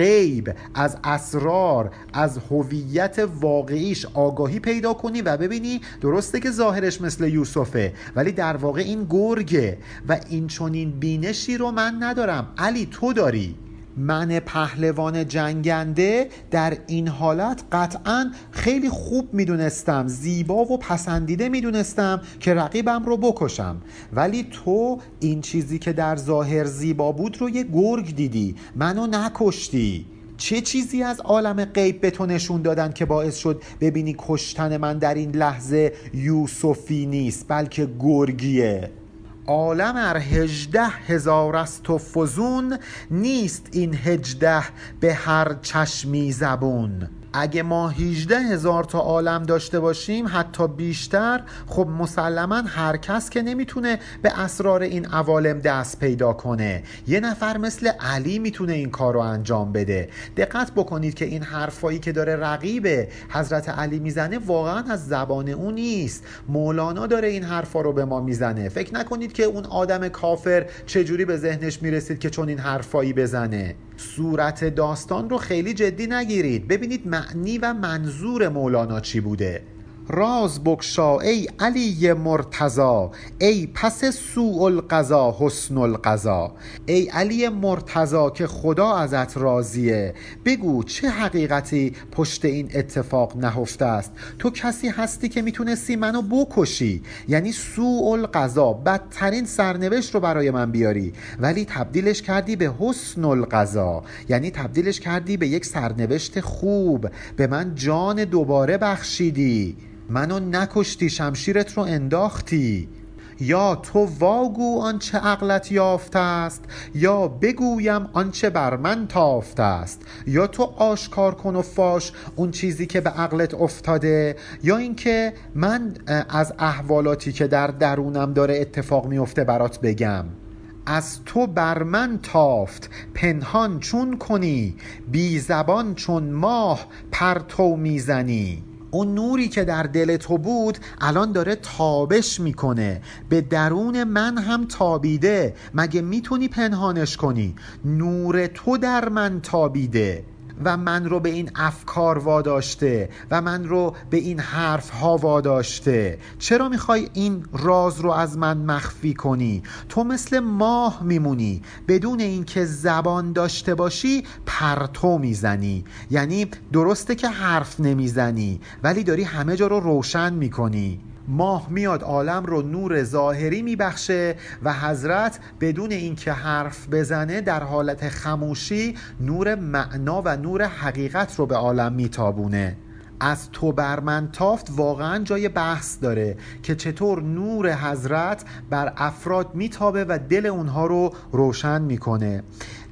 غیب از اسرار از هویت واقعیش آگاهی پیدا کنی و ببینی درسته که ظاهرش مثل یوسفه ولی در واقع این گرگه و این چنین بینشی رو من ندارم. علی تو داری؟ من پهلوان جنگنده در این حالت قطعا خیلی خوب می‌دونستم زیبا و پسندیده می‌دونستم که رقیبم رو بکشم. ولی تو این چیزی که در ظاهر زیبا بود رو یه گرگ دیدی منو نکشتی. چه چیزی از عالم غیب به تو نشون دادن که باعث شد ببینی کشتن من در این لحظه یوسفی نیست بلکه گرگیه؟ عالم ار هجده هزار است و فزون نیست این هجده به هر چشمی زبون. اگه ما 18 هزار تا عالم داشته باشیم حتی بیشتر خب مسلما هر کس که نمی‌تونه به اسرار این عوالم دست پیدا کنه. یه نفر مثل علی می‌تونه این کار رو انجام بده. دقت بکنید که این حرفایی که داره رقیب حضرت علی می‌زنه واقعا از زبان اون نیست. مولانا داره این حرفا رو به ما می‌زنه. فکر نکنید که اون آدم کافر چجوری به ذهنش می‌رسید که چون این حرفایی بزنه. صورت داستان رو خیلی جدی نگیرید. ببینید معنی و منظور مولانا چی بوده. راز بکشا ای علی مرتضا ای پس سوء القضا حسن القضا. ای علی مرتضا که خدا ازت راضیه بگو چه حقیقتی پشت این اتفاق نهفته است. تو کسی هستی که می‌تونستی منو بکشی؟ یعنی سوء القضا بدترین سرنوشت رو برای من بیاری. ولی تبدیلش کردی به حسن القضا. یعنی تبدیلش کردی به یک سرنوشت خوب. به من جان دوباره بخشیدی. منو نکشتی شمشیرت رو انداختی. یا تو واگو آنچه عقلت یافته است یا بگویم آنچه بر من تافته است. یا تو آشکار کن و فاش اون چیزی که به عقلت افتاده یا اینکه من از احوالاتی که در درونم داره اتفاق میفته برات بگم. از تو بر من تافت پنهان چون کنی بی زبان چون ماه پرتو می‌زنی. اون نوری که در دل تو بود الان داره تابش می‌کنه. به درون من هم تابیده. مگه می‌تونی پنهانش کنی؟ نور تو در من تابیده. و من رو به این افکار واداشته و من رو به این حرف ها واداشته. چرا می‌خوای این راز رو از من مخفی کنی؟ تو مثل ماه میمونی. بدون اینکه زبان داشته باشی پرتو می‌زنی. یعنی درسته که حرف نمی‌زنی ولی داری همه جا رو روشن می‌کنی. ماه میاد عالم رو نور ظاهری میبخشه و حضرت بدون اینکه حرف بزنه در حالت خموشی نور معنا و نور حقیقت رو به عالم میتابونه. از تو بر من تافت واقعا جای بحث داره که چطور نور حضرت بر افراد میتابه و دل اونها رو روشن می‌کنه.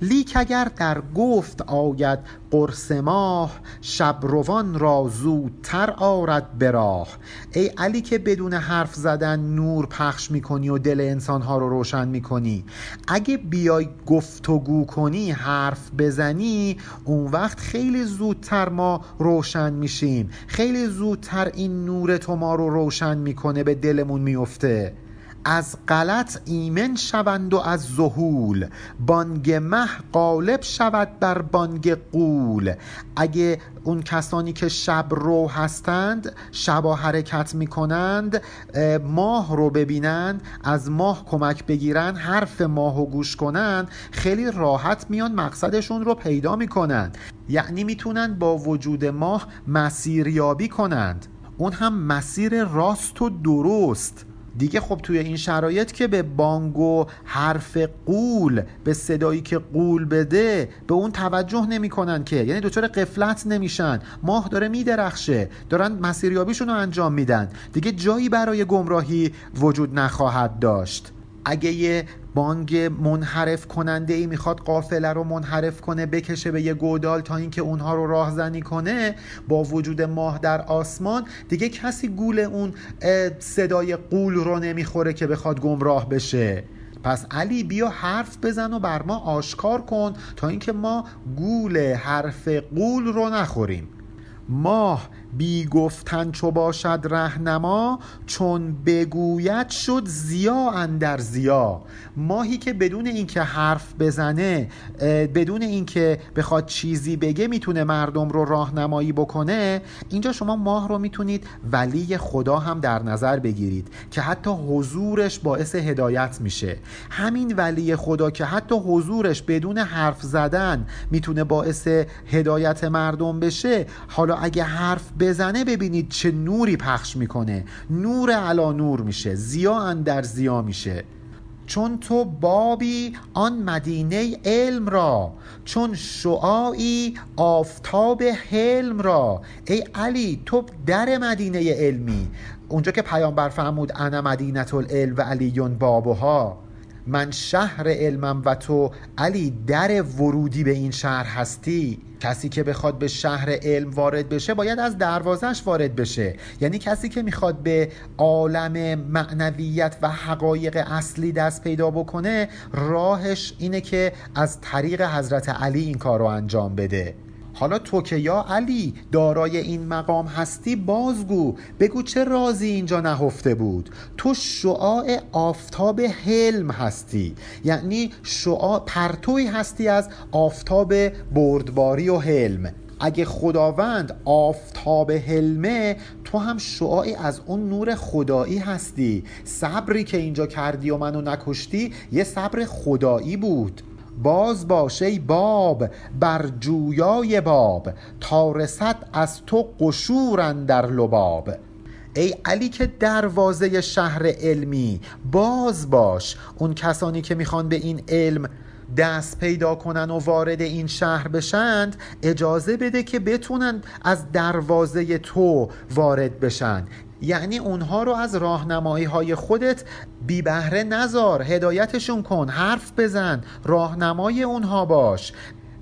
لیک اگر در گفت آید قرص ماه شبروان را زودتر آرد به راه. ای علی که بدون حرف زدن نور پخش می‌کنی و دل انسانها رو روشن می‌کنی. اگه بیای گفتگو کنی حرف بزنی اون وقت خیلی زودتر ما روشن میشیم. خیلی زودتر این نور تو ما رو روشن می‌کنه به دلمون میفته از غلط ایمن شوند و از زهول بانگ مه غالب شود بر بانگ قول. اگه اون کسانی که شب رو هستند شبا حرکت می‌کنند ماه رو ببینن از ماه کمک بگیرن حرف ماه و گوش کنن خیلی راحت میان مقصدشون رو پیدا می‌کنن یعنی می‌تونن با وجود ماه مسیریابی کنند. اون هم مسیر راست و درست. دیگه خب توی این شرایط که به بانگ و حرف قول به صدایی که قول بده به اون توجه نمی‌کنن که. یعنی دچار قفلت نمیشن. ماه داره میدرخشه. دارن مسیریابیشون رو انجام میدن. دیگه جایی برای گمراهی وجود نخواهد داشت. اگه یه بانگ منحرف کننده ای می‌خواد قافله رو منحرف کنه بکشه به یه گودال تا اینکه اونها رو راهزنی کنه با وجود ماه در آسمان. دیگه کسی گول اون صدای قول رو نمی‌خوره که بخواد گمراه بشه. پس علی بیا حرف بزن و بر ما آشکار کن تا اینکه ما گول حرف قول رو نخوریم. ماه بی گفتن چو باشد رهنما چون بگوید شد زیا اندر زیا ماهی که بدون اینکه حرف بزنه بدون اینکه بخواد چیزی بگه می‌تونه مردم رو راهنمایی بکنه. اینجا شما ماه رو می‌تونید ولی خدا هم در نظر بگیرید که حتی حضورش باعث هدایت میشه. همین ولی خدا که حتی حضورش بدون حرف زدن می‌تونه باعث هدایت مردم بشه. حالا اگه حرف بزنه ببینید چه نوری پخش می‌کنه. نور علا نور میشه. زیا اندر زیا میشه. چون تو بابی آن مدینه علم را چون شعاعی آفتاب حلم را. ای علی تو در مدینه علمی. اونجا که پیامبر فرمود انا مدینت العلم و علیون بابوها من شهر علمم و تو علی در ورودی به این شهر هستی. کسی که بخواد به شهر علم وارد بشه باید از دروازش وارد بشه. یعنی کسی که می‌خواد به عالم معنویت و حقایق اصلی دست پیدا بکنه راهش اینه که از طریق حضرت علی این کار رو انجام بده. حالا تو که یا علی دارای این مقام هستی بازگو. بگو چه رازی اینجا نهفته بود. تو شعاع آفتاب حلم هستی. یعنی شعاع پرتوی هستی از آفتاب بردباری و حلم. اگه خداوند آفتاب حلمه تو هم شعاعی از اون نور خدایی هستی. صبری که اینجا کردی و منو نکشتی یه صبر خدایی بود. باز باشه باب بر جویای باب تا رسد از تو قشور در لباب. ای علی که دروازه شهر علمی باز باش اون کسانی که می‌خوان به این علم دست پیدا کنن و وارد این شهر بشند اجازه بده که بتونن از دروازه تو وارد بشن. یعنی اونها رو از راهنمایی های خودت بی بهره نزار هدایتشون کن حرف بزن راهنمای اونها باش.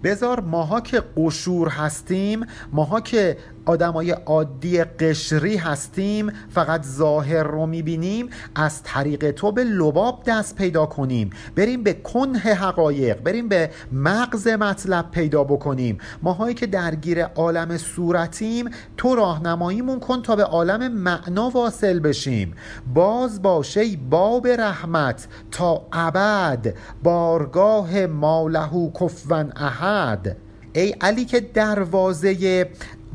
بذار ماها که قشور هستیم ماها که آدمای عادی قشری هستیم فقط ظاهر رو می‌بینیم. از طریق تو به لباب دست پیدا کنیم. بریم به کنه حقایق بریم به مغز مطلب پیدا بکنیم. ماهایی که درگیر عالم صورتیم تو راهنماییمون کن تا به عالم معنا واصل بشیم. باز باشه باب رحمت تا ابد بارگاه مالهو کفون احد. ای علی که دروازه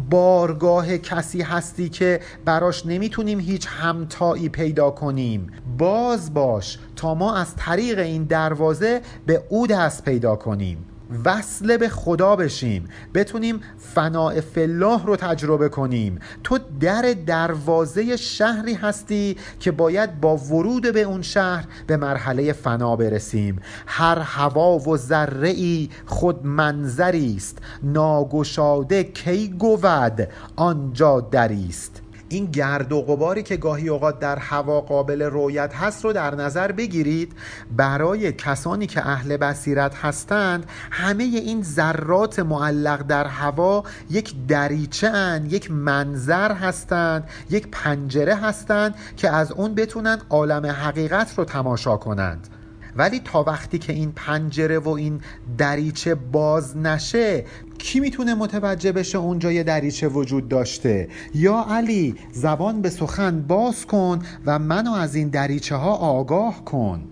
بارگاه کسی هستی که براش نمی‌تونیم هیچ همتایی پیدا کنیم. باز باش تا ما از طریق این دروازه به او دست پیدا کنیم. وصل به خدا بشیم بتونیم فناع فلاح رو تجربه کنیم. تو در دروازه شهری هستی که باید با ورود به اون شهر به مرحله فنا برسیم. هر هوا و ذره ای خود منظری است. ناگشاده کی گود آنجا دریست این گرد و غباری که گاهی اوقات در هوا قابل رویت هست رو در نظر بگیرید. برای کسانی که اهل بصیرت هستند همه این ذرات معلق در هوا یک دریچه ان یک منظر هستند یک پنجره هستند که از اون بتونن عالم حقیقت رو تماشا کنند. ولی تا وقتی که این پنجره و این دریچه باز نشه کی می‌تونه متوجه بشه اونجا یه دریچه وجود داشته؟ یا علی زبان به سخن باز کن و منو از این دریچه ها آگاه کن.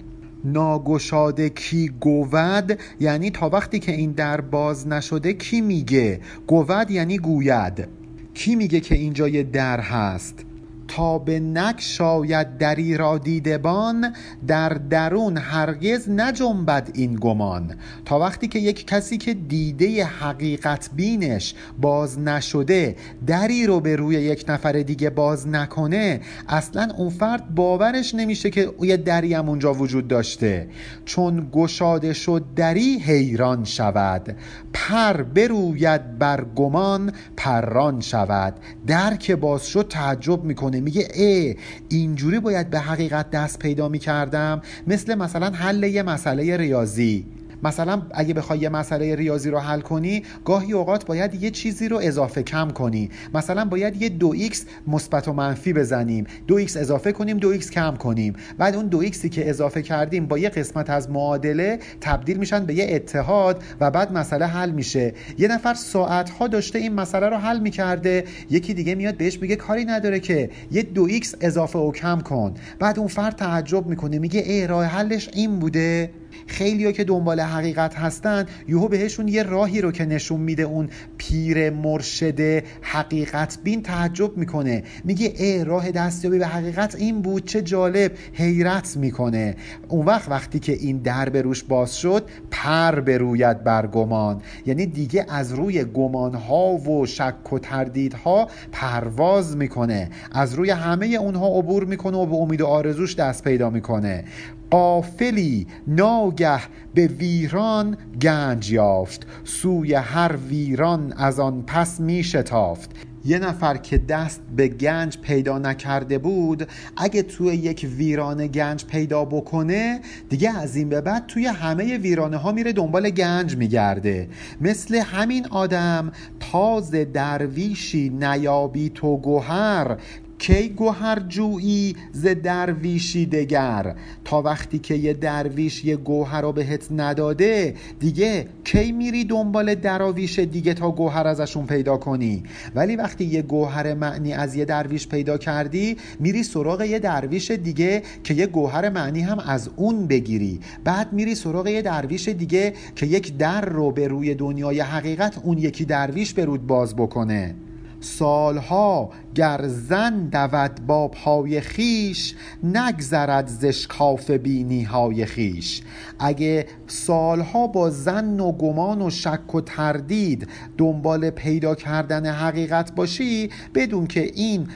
ناگشاده کی گود یعنی تا وقتی که این در باز نشده کی میگه؟ گود یعنی گوید. کی میگه که اینجا یه در هست؟ تا به نک شاید دری را دیدبان در درون هرگز نجنبد این گمان. تا وقتی که یک کسی که دیده حقیقت بینش باز نشده دری رو به روی یک نفر دیگه باز نکنه اصلا اون فرد باورش نمیشه که یه دری هم اونجا وجود داشته. چون گشاده شد دری حیران شود. پر بروید بر گمان پران شود. در که باز شد تعجب می‌کنه میگه ای اینجوری باید به حقیقت دست پیدا می‌کردم مثل مثلا حل یه مسئله ریاضی. مثلا اگه بخوای یه مسئله ریاضی رو حل کنی گاهی اوقات باید یه چیزی رو اضافه کم کنی. مثلا باید یه دو ایکس مثبت و منفی بزنیم. دو ایکس اضافه کنیم دو ایکس کم کنیم. بعد اون دو ایکسی که اضافه کردیم با یه قسمت از معادله تبدیل میشن به یه اتحاد و بعد مسئله حل میشه. یه نفر ساعت ها داشته این مسئله رو حل می‌کرده یکی دیگه میاد بهش میگه کاری نداره که. یه دو ایکس اضافه و کم کن. بعد اون فرد تعجب می‌کنه میگه ای راه حلش این بوده. خیلی که دنبال حقیقت هستن یهو بهشون یه راهی رو که نشون میده اون پیر مرشد حقیقت بین تعجب می‌کنه. میگه ای راه دستیابی به حقیقت این بود چه جالب! حیرت می‌کنه. اون وقت وقتی که این در به روش باز شد پر بروید بر گمان یعنی دیگه از روی گمان ها و شک و تردیدها پرواز می‌کنه. از روی همه اونها عبور می‌کنه و به امید و آرزوش دست پیدا می‌کنه. قافلی ناگه به ویران گنج یافت. سوی هر ویران از آن پس می شتافت. یه نفر که دست به گنج پیدا نکرده بود اگه توی یک ویرانه گنج پیدا بکنه دیگه از این به بعد توی همه ویرانه ها میره دنبال گنج میگرده. مثل همین آدم تاز درویشی نیابی تو گوهر کی گوهر جویی ز درویشی دگر؟ تا وقتی که یه درویش یه گوهر رو بهت نداده دیگه کی میری دنبال دراویش دیگه تا گوهر ازشون پیدا کنی؟ ولی وقتی یه گوهر معنی از یه درویش پیدا کردی میری سراغ یه درویش دیگه که یه گوهر معنی هم از اون بگیری. بعد میری سراغ یه درویش دیگه که یک در رو به روی دنیای حقیقت اون یکی درویش به رود باز بکنه. سالها گر زن دود با پای خیش نگذرد زشکاف بینی های خیش اگه سالها با زن و گمان و شک و تردید دنبال پیدا کردن حقیقت باشی بدون که این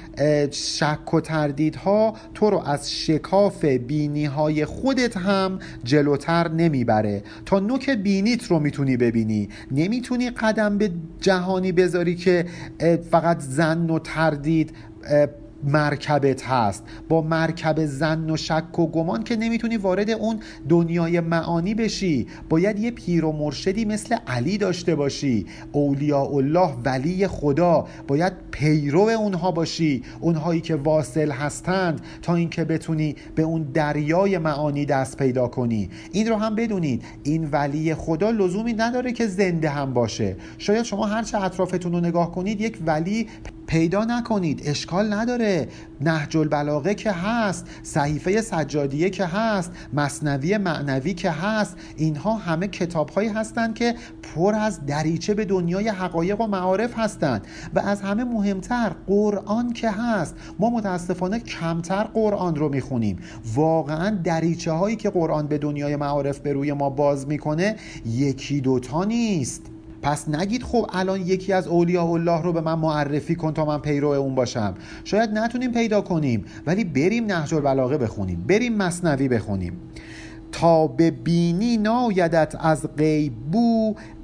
شک و تردیدها تو رو از شکاف بینی های خودت هم جلوتر نمی‌بره. تا نوک بینیت رو می‌تونی ببینی. نمی‌تونی قدم به جهانی بذاری که فقط زن و تردید مرکبت هست. با مرکب زن و شک و گمان که نمی‌تونی وارد اون دنیای معانی بشی. باید یه پیر و مرشدی مثل علی داشته باشی. اولیاء الله ولی خدا. باید پیرو اونها باشی. اونهایی که واصل هستند تا اینکه بتونی به اون دریای معانی دست پیدا کنی. این رو هم بدونید. این ولی خدا لزومی نداره که زنده هم باشه. شاید شما هرچه اطرافتون رو نگاه کنید یک ولی پیدا نکنید اشکال نداره. نهج البلاغه که هست صحیفه سجادیه که هست مصنوی معنوی که هست اینها همه کتاب هایی هستند که پر از دریچه به دنیای حقایق و معارف هستند و از همه مهمتر قرآن که هست. ما متاسفانه کمتر قرآن رو می‌خونیم. واقعا دریچه هایی که قرآن به دنیای معارف به روی ما باز می‌کنه یکی دوتا نیست. پس نگید خب الان یکی از اولیاء الله رو به من معرفی کن تا من پیرو اون باشم. شاید نتونیم پیدا کنیم ولی بریم نهج البلاغه بخونیم بریم مصنوی بخونیم. تا به بینی نایدت از غیب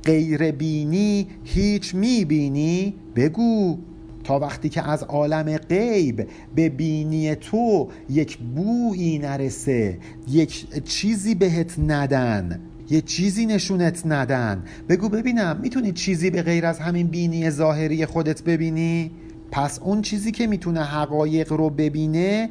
غیر بینی هیچ می‌بینی بگو. تا وقتی که از عالم غیب به بینی تو یک بویی نرسه یک چیزی بهت ندن. یه چیزی نشونت ندن. بگو ببینم می‌تونی چیزی به غیر از همین بینی ظاهری خودت ببینی؟ پس اون چیزی که می‌تونه حقایق رو ببینه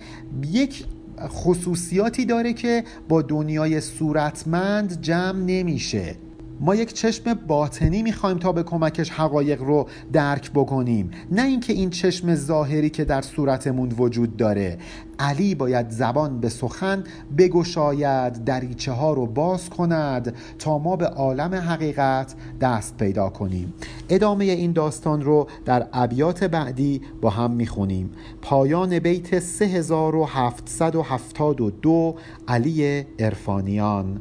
یک خصوصیاتی داره که با دنیای صورتمند جمع نمیشه. ما یک چشم باطنی می‌خوایم تا به کمکش حقایق رو درک بکنیم. نه اینکه این چشم ظاهری که در صورتمون وجود داره. علی باید زبان به سخن بگشاید دریچه ها رو باز کند تا ما به عالم حقیقت دست پیدا کنیم. ادامه این داستان رو در ابیات بعدی با هم می‌خونیم. پایان بیت 3772 علی ارفانیان